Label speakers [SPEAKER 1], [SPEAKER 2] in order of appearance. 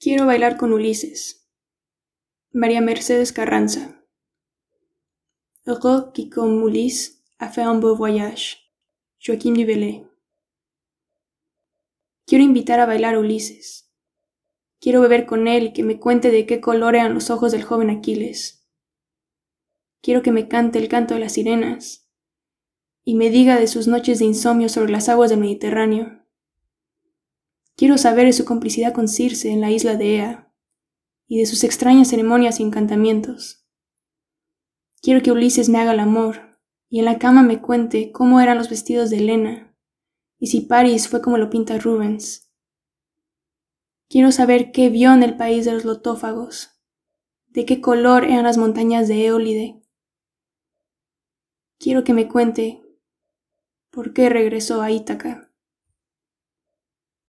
[SPEAKER 1] Quiero bailar con Ulises. María Mercedes Carranza. Heureux qui comme Ulysse a fait un beau voyage. Joaquín Dubélé. Quiero invitar a bailar a Ulises. Quiero beber con él que me cuente de qué color eran los ojos del joven Aquiles. Quiero que me cante el canto de las sirenas y me diga de sus noches de insomnio sobre las aguas del Mediterráneo Quiero saber de su complicidad con Circe en la isla de Ea y de sus extrañas ceremonias y encantamientos. Quiero que Ulises me haga el amor y en la cama me cuente cómo eran los vestidos de Helena y si París fue como lo pinta Rubens. Quiero saber qué vio en el país de los lotófagos, de qué color eran las montañas de Eólide. Quiero que me cuente por qué regresó a Ítaca.